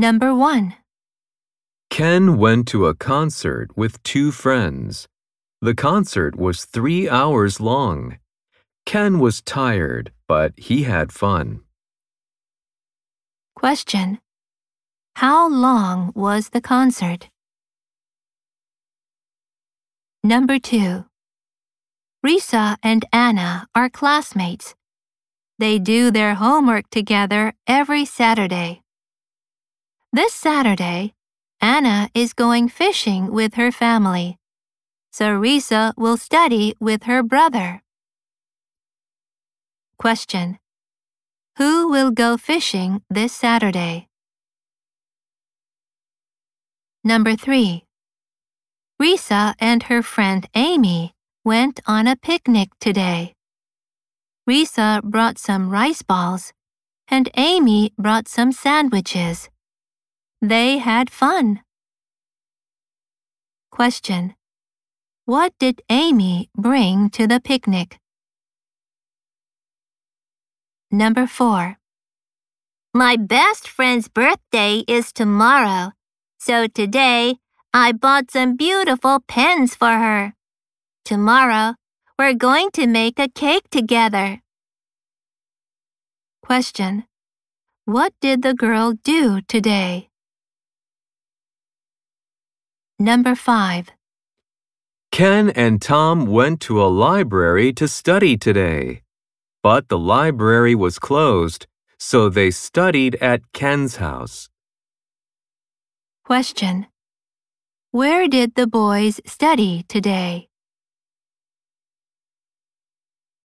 Number 1. Ken went to a concert with two friends. The concert was three hours long. Ken was tired, but he had fun. Question. How long was the concert? Number 2. Risa and Anna are classmates. They do their homework together every Saturday. This Saturday, Anna is going fishing with her family, so Risa will study with her brother. Question. Who will go fishing this Saturday? Number 3. Risa and her friend Amy went on a picnic today. Risa brought some rice balls, and Amy brought some sandwiches. They had fun. Question. What did Amy bring to the picnic? Number 4. My best friend's birthday is tomorrow, so today I bought some beautiful pens for her. Tomorrow, we're going to make a cake together. Question. What did the girl do today? Number 5. Ken and Tom went to a library to study today. But the library was closed, so they studied at Ken's house. Question. Where did the boys study today?